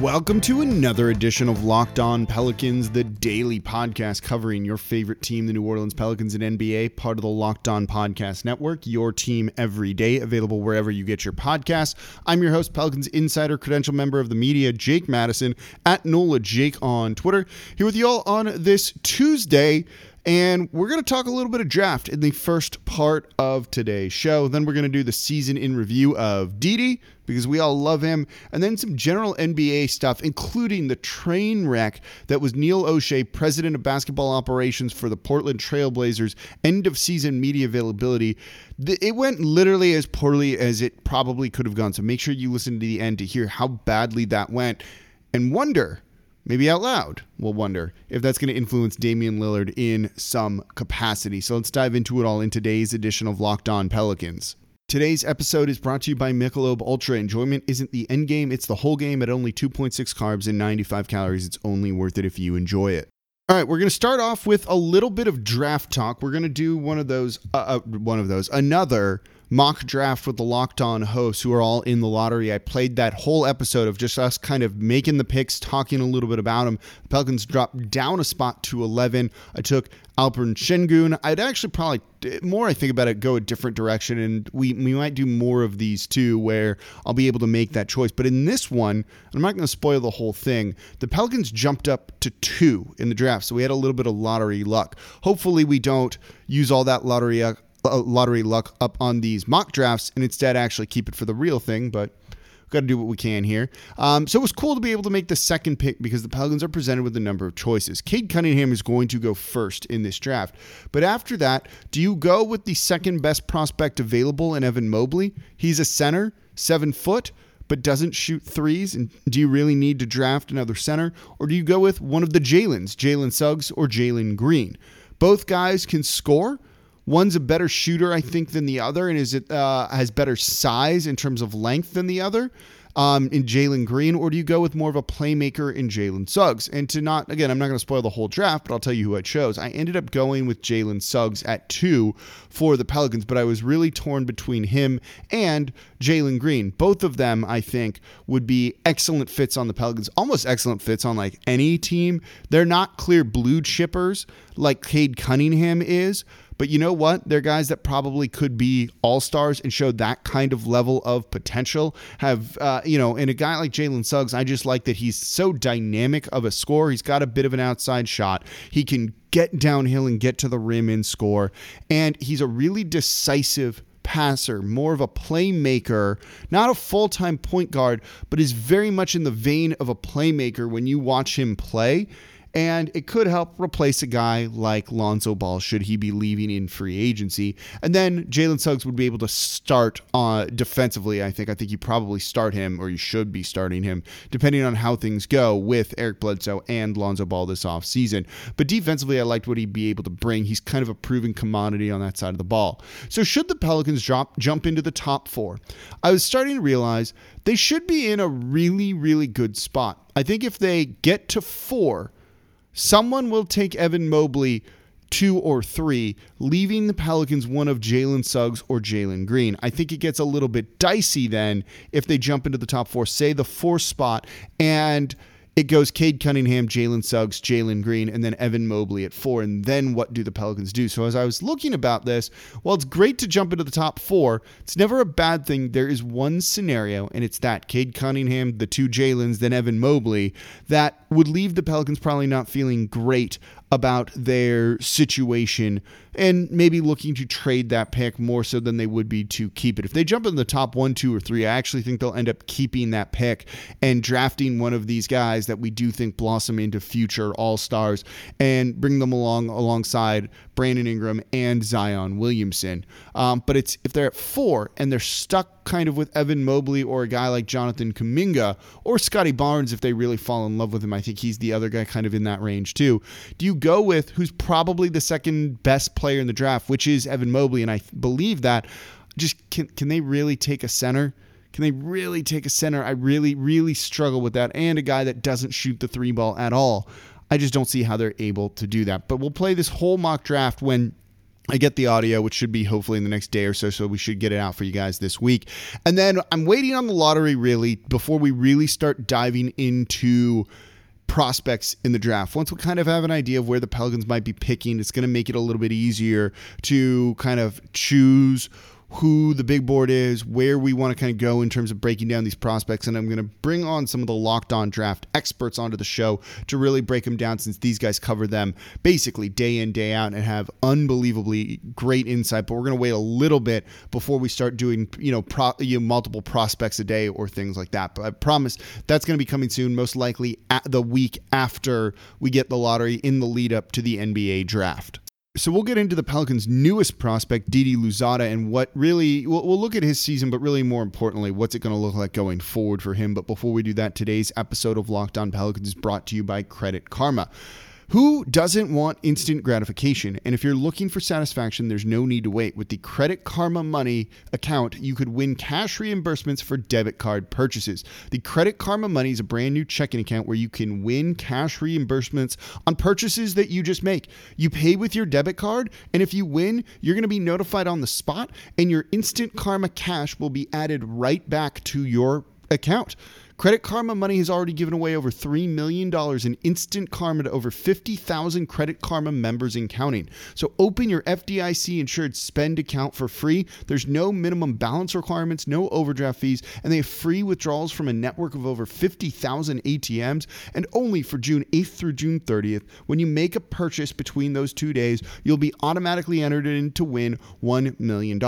Welcome to another edition of Locked On Pelicans, the daily podcast covering your favorite team, the New Orleans Pelicans and NBA, part of the Locked On Podcast Network, your team every day, available wherever you get your podcasts. I'm your host, Pelicans Insider, credential member of the media, Jake Madison, at NOLA Jake on Twitter. Here with you all on this Tuesday. And we're going to talk a little bit of draft in the first part of today's show. Then we're going to do the season in review of Didi because we all love him. And then some general NBA stuff, including the train wreck that was Neil Olshey, president of basketball operations for the Portland Trailblazers, end of season media availability. It went literally as poorly as it probably could have gone. So make sure you listen to the end to hear how badly that went and wonder maybe out loud, we'll wonder if that's going to influence Damian Lillard in some capacity. So let's dive into it all in today's edition of Locked On Pelicans. Today's episode is brought to you by Michelob Ultra. Enjoyment isn't the end game, it's the whole game at only 2.6 carbs and 95 calories. It's only worth it if you enjoy it. All right, we're going to start off with a little bit of draft talk. We're going to do one of those, uh, uh, one of those, another mock draft with the locked on hosts who are all in the lottery. I played that whole episode of just us kind of making the picks, talking a little bit about them. The Pelicans dropped down a spot to 11. I took Alperen Sengun. I'd actually probably more I think about it go a different direction and we we might do more of these too where I'll be able to make that choice. But in this one, I'm not going to spoil the whole thing. The Pelicans jumped up to 2 in the draft. So we had a little bit of lottery luck. Hopefully we don't use all that lottery uh, lottery luck up on these mock drafts and instead actually keep it for the real thing, but we've got to do what we can here. Um, so it was cool to be able to make the second pick because the Pelicans are presented with a number of choices. Cade Cunningham is going to go first in this draft. But after that, do you go with the second best prospect available in Evan Mobley? He's a center, seven foot but doesn't shoot threes? And do you really need to draft another center? Or do you go with one of the Jalen's, Jalen Suggs or Jalen Green? Both guys can score, One's a better shooter, I think, than the other, and is it uh, has better size in terms of length than the other. Um, in Jalen Green, or do you go with more of a playmaker in Jalen Suggs? And to not, again, I'm not going to spoil the whole draft, but I'll tell you who I chose. I ended up going with Jalen Suggs at two for the Pelicans, but I was really torn between him and Jalen Green. Both of them, I think, would be excellent fits on the Pelicans, almost excellent fits on like any team. They're not clear blue chippers like Cade Cunningham is, but you know what? They're guys that probably could be all stars and show that kind of level of potential. Have, uh, you know, and a guy like Jalen Suggs, I just like that he's so dynamic of a scorer. He's got a bit of an outside shot. He can get downhill and get to the rim and score. And he's a really decisive passer, more of a playmaker, not a full time point guard, but is very much in the vein of a playmaker when you watch him play and it could help replace a guy like Lonzo Ball should he be leaving in free agency. And then Jalen Suggs would be able to start uh, defensively. I think I think you probably start him, or you should be starting him, depending on how things go with Eric Bledsoe and Lonzo Ball this offseason. But defensively, I liked what he'd be able to bring. He's kind of a proven commodity on that side of the ball. So should the Pelicans drop jump into the top four, I was starting to realize they should be in a really, really good spot. I think if they get to four, Someone will take Evan Mobley two or three, leaving the Pelicans one of Jalen Suggs or Jalen Green. I think it gets a little bit dicey then if they jump into the top four, say the four spot, and it goes Cade Cunningham, Jalen Suggs, Jalen Green, and then Evan Mobley at four. And then what do the Pelicans do? So as I was looking about this, well, it's great to jump into the top four. It's never a bad thing. There is one scenario, and it's that Cade Cunningham, the two Jalen's, then Evan Mobley, that would leave the Pelicans probably not feeling great about their situation and maybe looking to trade that pick more so than they would be to keep it. If they jump in the top one, two, or three, I actually think they'll end up keeping that pick and drafting one of these guys that we do think blossom into future all stars and bring them along alongside Brandon Ingram and Zion Williamson. Um, but it's if they're at four and they're stuck kind of with Evan Mobley or a guy like Jonathan Kuminga or Scottie Barnes if they really fall in love with him. I think he's the other guy kind of in that range too. Do you go with who's probably the second best player in the draft, which is Evan Mobley? And I believe that just can can they really take a center? Can they really take a center? I really, really struggle with that. And a guy that doesn't shoot the three ball at all. I just don't see how they're able to do that. But we'll play this whole mock draft when I get the audio, which should be hopefully in the next day or so. So we should get it out for you guys this week. And then I'm waiting on the lottery really before we really start diving into prospects in the draft. Once we kind of have an idea of where the Pelicans might be picking, it's going to make it a little bit easier to kind of choose who the big board is, where we want to kind of go in terms of breaking down these prospects. And I'm going to bring on some of the locked on draft experts onto the show to really break them down since these guys cover them basically day in, day out and have unbelievably great insight. But we're going to wait a little bit before we start doing, you know, pro, you know, multiple prospects a day or things like that. But I promise that's going to be coming soon, most likely at the week after we get the lottery in the lead up to the NBA draft. So we'll get into the Pelicans' newest prospect, Didi Louzada, and what really we'll, we'll, look at his season, but really more importantly, what's it going to look like going forward for him. But before we do that, today's episode of Locked On Pelicans is brought to you by Credit Karma. Who doesn't want instant gratification? And if you're looking for satisfaction, there's no need to wait. With the Credit Karma Money account, you could win cash reimbursements for debit card purchases. The Credit Karma Money is a brand new checking account where you can win cash reimbursements on purchases that you just make. You pay with your debit card, and if you win, you're going to be notified on the spot, and your instant Karma cash will be added right back to your account. Credit Karma Money has already given away over $3 million in instant karma to over 50,000 Credit Karma members and counting. So open your FDIC insured spend account for free. There's no minimum balance requirements, no overdraft fees, and they have free withdrawals from a network of over 50,000 ATMs. And only for June 8th through June 30th, when you make a purchase between those two days, you'll be automatically entered in to win $1 million.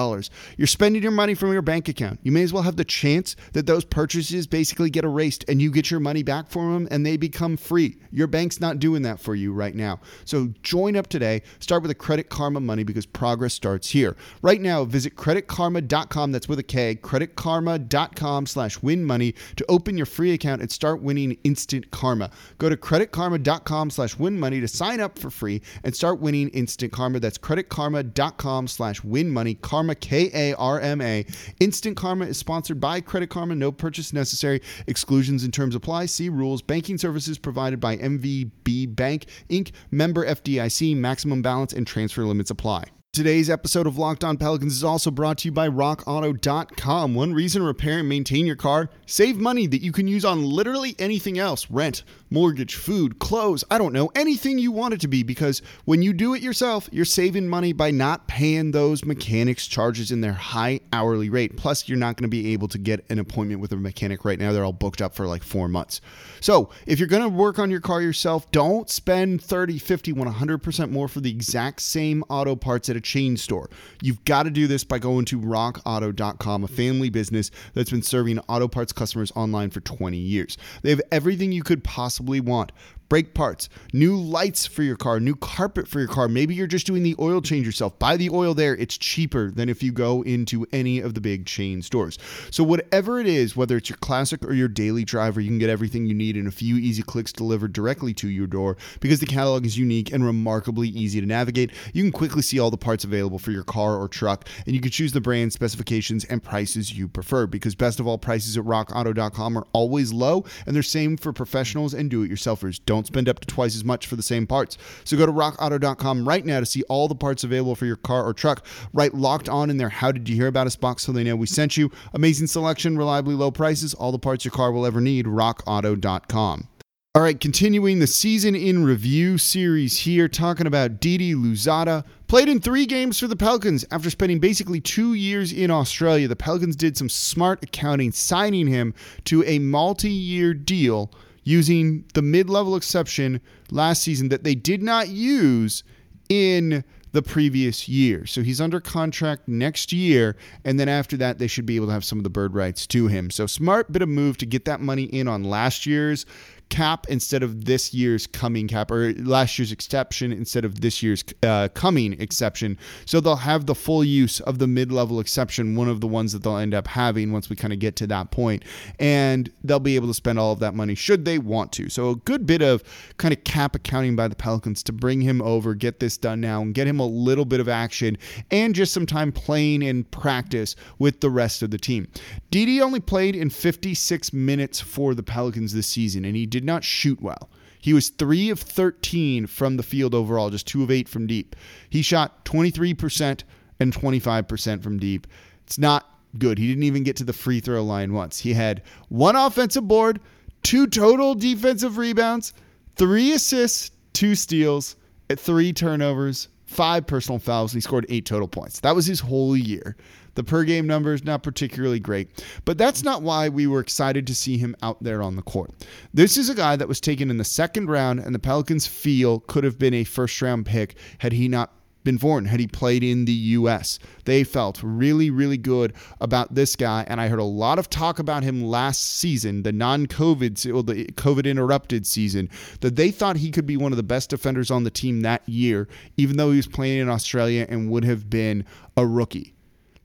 You're spending your money from your bank account. You may as well have the chance that those purchases basically get erased and you get your money back from them and they become free. Your bank's not doing that for you right now. So join up today. Start with a Credit Karma money because progress starts here. Right now, visit creditkarma.com. That's with a K, creditkarma.com slash win money to open your free account and start winning instant karma. Go to creditkarma.com slash win money to sign up for free and start winning instant karma. That's creditkarma.com slash win money. Karma, K A R M A. Instant Karma is sponsored by Credit Karma. No purchase necessary. Exclusions and terms apply. See rules. Banking services provided by MVB Bank Inc. Member FDIC. Maximum balance and transfer limits apply. Today's episode of Locked On Pelicans is also brought to you by RockAuto.com. One reason to repair and maintain your car, save money that you can use on literally anything else rent, mortgage, food, clothes, I don't know, anything you want it to be. Because when you do it yourself, you're saving money by not paying those mechanics charges in their high hourly rate. Plus, you're not going to be able to get an appointment with a mechanic right now. They're all booked up for like four months. So if you're going to work on your car yourself, don't spend 30, 50, 100% more for the exact same auto parts at a chain store. You've got to do this by going to rockauto.com, a family business that's been serving auto parts customers online for 20 years. They have everything you could possibly want brake parts, new lights for your car, new carpet for your car. Maybe you're just doing the oil change yourself. Buy the oil there. It's cheaper than if you go into any of the big chain stores. So, whatever it is, whether it's your classic or your daily driver, you can get everything you need in a few easy clicks delivered directly to your door because the catalog is unique and remarkably easy to navigate. You can quickly see all the parts available for your car or truck, and you can choose the brand, specifications, and prices you prefer because best of all, prices at rockauto.com are always low and they're same for professionals and do it yourselfers. Don't don't spend up to twice as much for the same parts. So go to rockauto.com right now to see all the parts available for your car or truck. Write locked on in there. How did you hear about us box so they know we sent you? Amazing selection, reliably low prices, all the parts your car will ever need. rockauto.com. All right, continuing the season in review series here, talking about Didi Louzada. Played in three games for the Pelicans after spending basically two years in Australia. The Pelicans did some smart accounting, signing him to a multi year deal using the mid level exception last season that they did not use in the previous year. So he's under contract next year, and then after that, they should be able to have some of the bird rights to him. So smart bit of move to get that money in on last year's cap instead of this year's coming cap or last year's exception instead of this year's uh, coming exception. So they'll have the full use of the mid level exception, one of the ones that they'll end up having once we kind of get to that point. And they'll be able to spend all of that money should they want to. So a good bit of kind of cap accounting by the Pelicans to bring him over, get this done now, and get him a little bit of action and just some time playing in practice with the rest of the team. Didi only played in 56 minutes for the Pelicans this season, and he did not shoot well. He was 3 of 13 from the field overall, just 2 of 8 from deep. He shot 23% and 25% from deep. It's not good. He didn't even get to the free throw line once. He had one offensive board, two total defensive rebounds, three assists, two steals, three turnovers, five personal fouls, and he scored eight total points. That was his whole year. The per game numbers not particularly great, but that's not why we were excited to see him out there on the court. This is a guy that was taken in the second round, and the Pelicans feel could have been a first round pick had he not been born had he played in the U.S. They felt really, really good about this guy, and I heard a lot of talk about him last season, the non-COVID, or the COVID interrupted season, that they thought he could be one of the best defenders on the team that year, even though he was playing in Australia and would have been a rookie.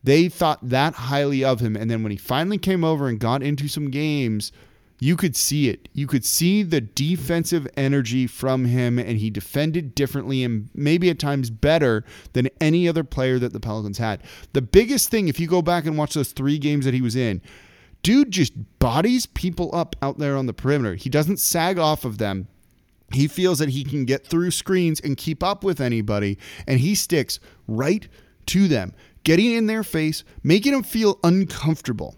They thought that highly of him, and then when he finally came over and got into some games you could see it. You could see the defensive energy from him, and he defended differently and maybe at times better than any other player that the Pelicans had. The biggest thing, if you go back and watch those three games that he was in, dude just bodies people up out there on the perimeter. He doesn't sag off of them. He feels that he can get through screens and keep up with anybody, and he sticks right to them, getting in their face, making them feel uncomfortable.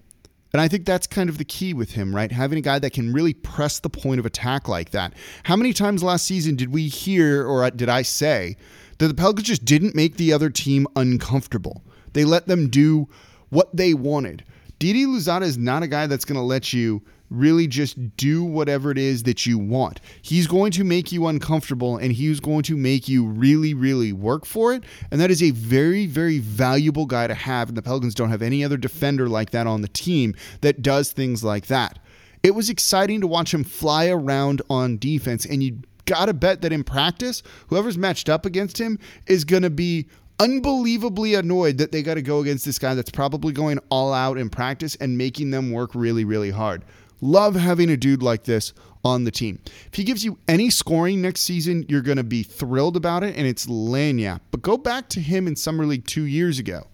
And I think that's kind of the key with him, right? Having a guy that can really press the point of attack like that. How many times last season did we hear, or did I say, that the Pelicans just didn't make the other team uncomfortable? They let them do what they wanted. Didi Louzada is not a guy that's going to let you really just do whatever it is that you want. He's going to make you uncomfortable and he's going to make you really, really work for it. And that is a very, very valuable guy to have. And the Pelicans don't have any other defender like that on the team that does things like that. It was exciting to watch him fly around on defense, and you got to bet that in practice, whoever's matched up against him is going to be unbelievably annoyed that they got to go against this guy that's probably going all out in practice and making them work really, really hard. Love having a dude like this on the team. If he gives you any scoring next season, you're going to be thrilled about it, and it's lagniappe. But go back to him in Summer League two years ago.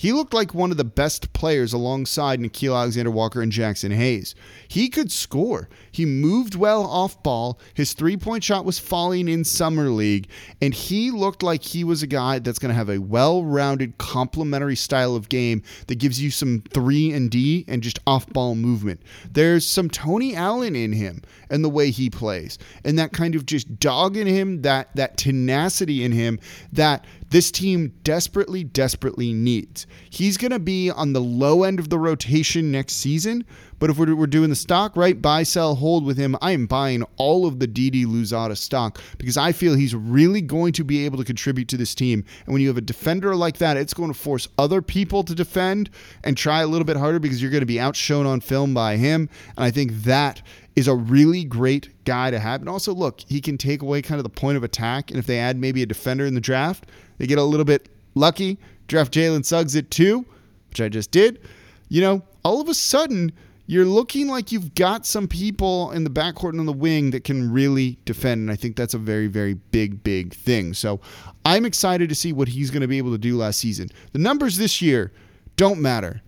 He looked like one of the best players alongside Nickeil Alexander Walker and Jaxson Hayes. He could score. He moved well off ball. His three point shot was falling in Summer League, and he looked like he was a guy that's going to have a well rounded, complementary style of game that gives you some three and D and just off ball movement. There's some Tony Allen in him and the way he plays, and that kind of just dog in him, that, that tenacity in him that this team desperately, desperately needs. He's going to be on the low end of the rotation next season, but if we're, we're doing the stock, right, buy, sell, hold with him, I am buying all of the Didi Louzada stock because I feel he's really going to be able to contribute to this team. And when you have a defender like that, it's going to force other people to defend and try a little bit harder because you're going to be outshone on film by him. And I think that is a really great guy to have. And also, look, he can take away kind of the point of attack. And if they add maybe a defender in the draft, they get a little bit lucky, draft Jalen Suggs at two, which I just did. You know, all of a sudden, you're looking like you've got some people in the backcourt and on the wing that can really defend. And I think that's a very, very big, big thing. So I'm excited to see what he's going to be able to do last season. The numbers this year don't matter.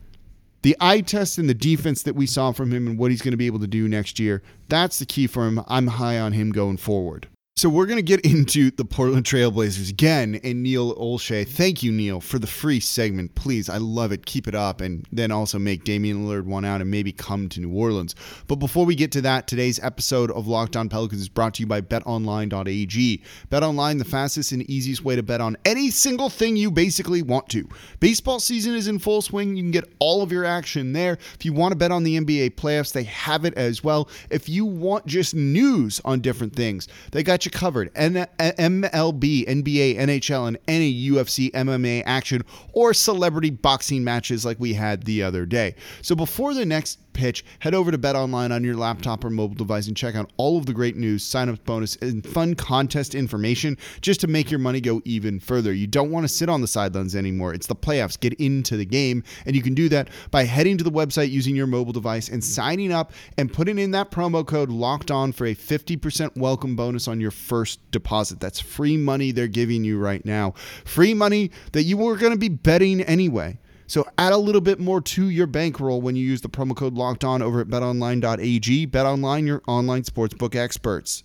The eye test and the defense that we saw from him and what he's going to be able to do next year, that's the key for him. I'm high on him going forward. So we're going to get into the Portland Trailblazers again and Neil Olshey. Thank you, Neil, for the free segment. Please, I love it. Keep it up and then also make Damian Lillard one out and maybe come to New Orleans. But before we get to that, today's episode of Locked On Pelicans is brought to you by betonline.ag. BetOnline, the fastest and easiest way to bet on any single thing you basically want to. Baseball season is in full swing. You can get all of your action there. If you want to bet on the NBA playoffs, they have it as well. If you want just news on different things, they got you covered. N- MLB, NBA, NHL, and any UFC MMA action or celebrity boxing matches like we had the other day. So before the next pitch. Head over to Bet Online on your laptop or mobile device and check out all of the great news, sign-up bonus, and fun contest information just to make your money go even further. You don't want to sit on the sidelines anymore. It's the playoffs. Get into the game, and you can do that by heading to the website using your mobile device and signing up and putting in that promo code locked on for a 50% welcome bonus on your first deposit. That's free money they're giving you right now. Free money that you were going to be betting anyway. So add a little bit more to your bankroll when you use the promo code locked on over at betonline.ag. BetOnline, your online sportsbook experts.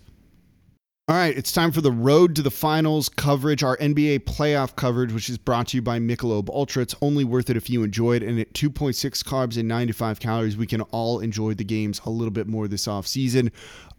All right, it's time for the road to the finals coverage, our NBA playoff coverage, which is brought to you by Michelob Ultra. It's only worth it if you enjoy it. And at 2.6 carbs and 95 calories, we can all enjoy the games a little bit more this off season.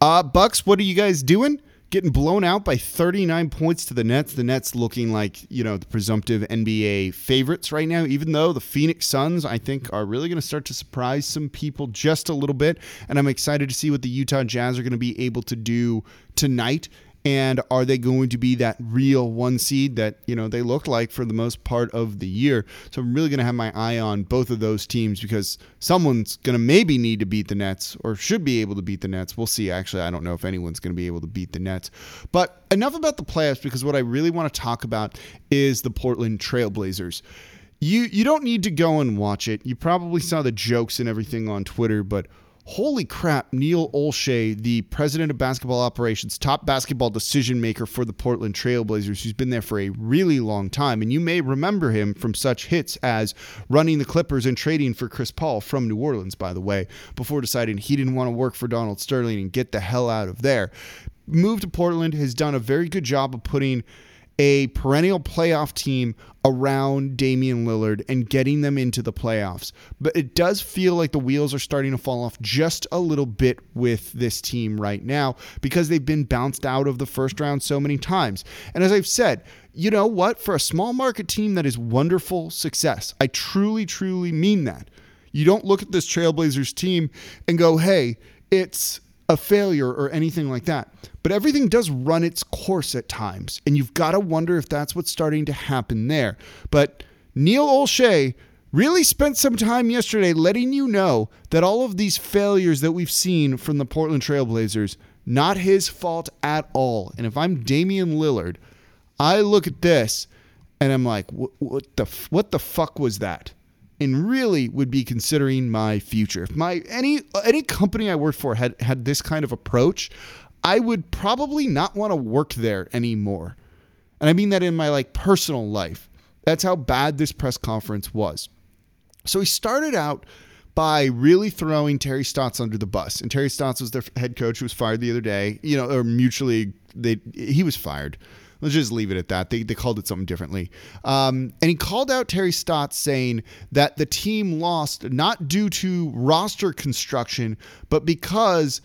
Uh, Bucks, what are you guys doing? Getting blown out by 39 points to the Nets. The Nets looking like, you know, the presumptive NBA favorites right now, even though the Phoenix Suns, I think, are really going to start to surprise some people just a little bit. And I'm excited to see what the Utah Jazz are going to be able to do tonight and are they going to be that real one seed that you know they look like for the most part of the year? So i'm really going to have my eye on both of those teams because someone's going to maybe need to beat the nets or should be able to beat the nets. We'll see. Actually i don't know if anyone's going to be able to beat the nets. But enough about the playoffs because what i really want to talk about is the portland trailblazers. You you don't need to go and watch it. You probably saw the jokes and everything on twitter but holy crap, Neil Olshey, the president of basketball operations, top basketball decision maker for the Portland Trailblazers, who's been there for a really long time. And you may remember him from such hits as running the Clippers and trading for Chris Paul from New Orleans, by the way, before deciding he didn't want to work for Donald Sterling and get the hell out of there. Moved to Portland, has done a very good job of putting a perennial playoff team around Damian Lillard and getting them into the playoffs. But it does feel like the wheels are starting to fall off just a little bit with this team right now because they've been bounced out of the first round so many times. And as I've said, you know what? For a small market team that is wonderful success, I truly, truly mean that. You don't look at this Trailblazers team and go, hey, it's a failure or anything like that. But everything does run its course at times, and you've got to wonder if that's what's starting to happen there. But Neil Olshey really spent some time yesterday letting you know that all of these failures that we've seen from the Portland Trailblazers, not his fault at all. And if I'm Damian Lillard, I look at this and I'm like, what the what the fuck was that? And really would be considering my future. If my any any company I worked for had had this kind of approach, I would probably not want to work there anymore. And I mean that in my like personal life. That's how bad this press conference was. So he started out by really throwing Terry Stotts under the bus. And Terry Stotts was their head coach who was fired the other day, you know, or mutually they he was fired. Let's just leave it at that. They, they called it something differently. Um, and he called out Terry Stotts saying that the team lost not due to roster construction, but because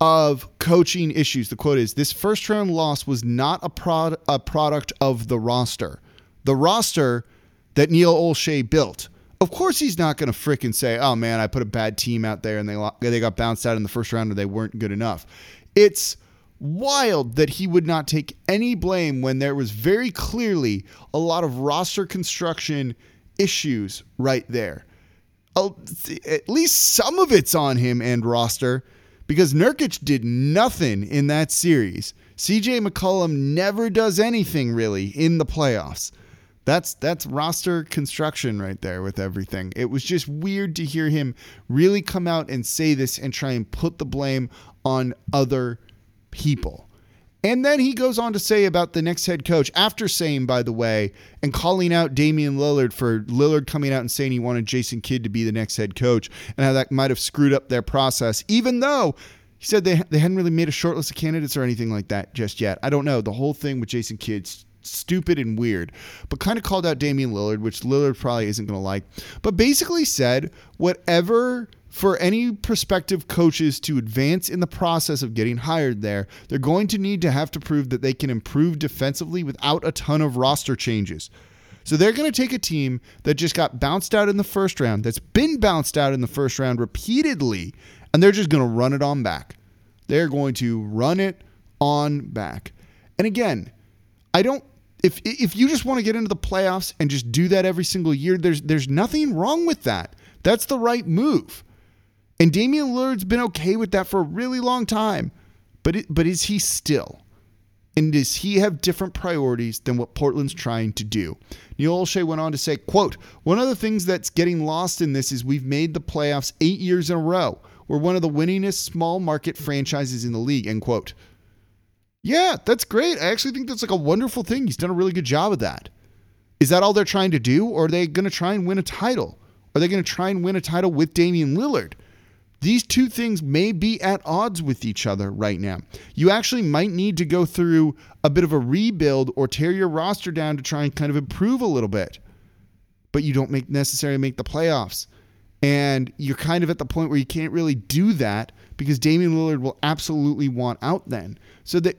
of coaching issues. The quote is This first round loss was not a, prod, a product of the roster. The roster that Neil Olshey built. Of course, he's not going to fricking say, "Oh man, I put a bad team out there and they they got bounced out in the first round or they weren't good enough." It's wild that he would not take any blame when there was very clearly a lot of roster construction issues right there. At least some of it's on him and roster because Nurkic did nothing in that series. CJ McCollum never does anything really in the playoffs. That's that's roster construction right there with everything. It was just weird to hear him really come out and say this and try and put the blame on other people. And then he goes on to say about the next head coach, after saying, by the way, and calling out Damian Lillard for Lillard coming out and saying he wanted Jason Kidd to be the next head coach and how that might have screwed up their process, even though he said they, they hadn't really made a short list of candidates or anything like that just yet. I don't know. The whole thing with Jason Kidd's stupid and weird, but kind of called out Damian Lillard, which Lillard probably isn't going to like, but basically said whatever for any prospective coaches to advance in the process of getting hired there, they're going to need to have to prove that they can improve defensively without a ton of roster changes. So they're going to take a team that just got bounced out in the first round, that's been bounced out in the first round repeatedly, and they're just going to run it on back. They're going to run it on back. And again, I don't if if you just want to get into the playoffs and just do that every single year, there's there's nothing wrong with that. That's the right move. And Damian Lillard's been okay with that for a really long time. But it, but is he still? And does he have different priorities than what Portland's trying to do? Neil Olshey went on to say, quote, one of the things that's getting lost in this is we've made the playoffs eight years in a row. We're one of the winningest small market franchises in the league, end quote. Yeah, that's great. I actually think that's like a wonderful thing. He's done a really good job of that. Is that all they're trying to do? Or are they going to try and win a title? Are they going to try and win a title with Damian Lillard? These two things may be at odds with each other right now. You actually might need to go through a bit of a rebuild or tear your roster down to try and kind of improve a little bit. But you don't make necessarily make the playoffs. And you're kind of at the point where you can't really do that because Damian Lillard will absolutely want out then. So that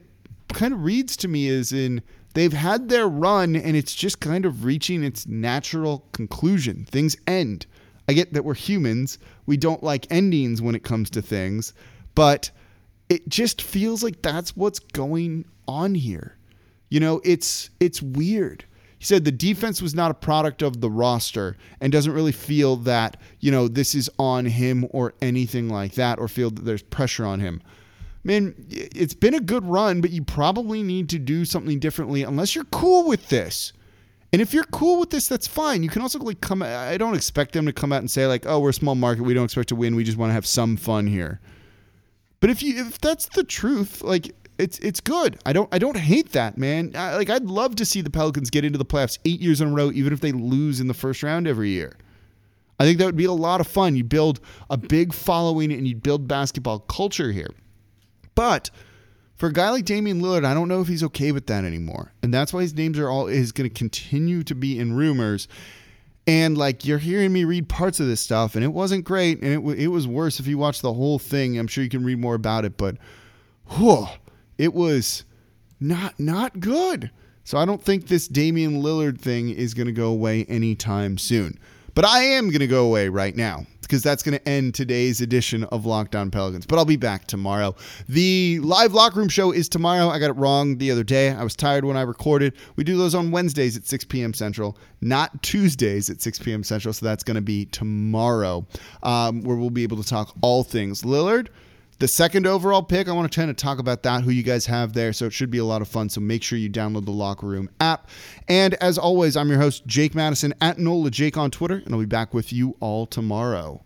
kind of reads to me as in they've had their run and it's just kind of reaching its natural conclusion. Things end. I get that we're humans. We don't like endings when it comes to things, but it just feels like that's what's going on here. You know, it's it's weird. He said the defense was not a product of the roster and doesn't really feel that, you know, this is on him or anything like that or feel that there's pressure on him. Man, it's been a good run, but you probably need to do something differently unless you're cool with this. And if you're cool with this, that's fine. You can also like come. I don't expect them to come out and say like, "Oh, we're a small market. We don't expect to win. We just want to have some fun here." But if you if that's the truth, like it's it's good. I don't I don't hate that, man. I, like I'd love to see the Pelicans get into the playoffs eight years in a row, even if they lose in the first round every year. I think that would be a lot of fun. You build a big following and you build basketball culture here. But for a guy like Damian Lillard, I don't know if he's okay with that anymore. And that's why his names are all is going to continue to be in rumors. And like you're hearing me read parts of this stuff, and it wasn't great, and it, it was worse if you watch the whole thing. I'm sure you can read more about it, but whew, it was not not good. So I don't think this Damian Lillard thing is going to go away anytime soon. But I am going to go away right now because that's going to end today's edition of Locked On Pelicans. But I'll be back tomorrow. The live locker room show is tomorrow. I got it wrong the other day. I was tired when I recorded. We do those on Wednesdays at 6 p.m. Central, not Tuesdays at 6 p.m. Central. So that's going to be tomorrow, um, where we'll be able to talk all things Lillard. The second overall pick, I want to try to talk about that, who you guys have there. So it should be a lot of fun. So make sure you download the Locker Room app. And as always, I'm your host, Jake Madison at NOLA Jake on Twitter, and I'll be back with you all tomorrow.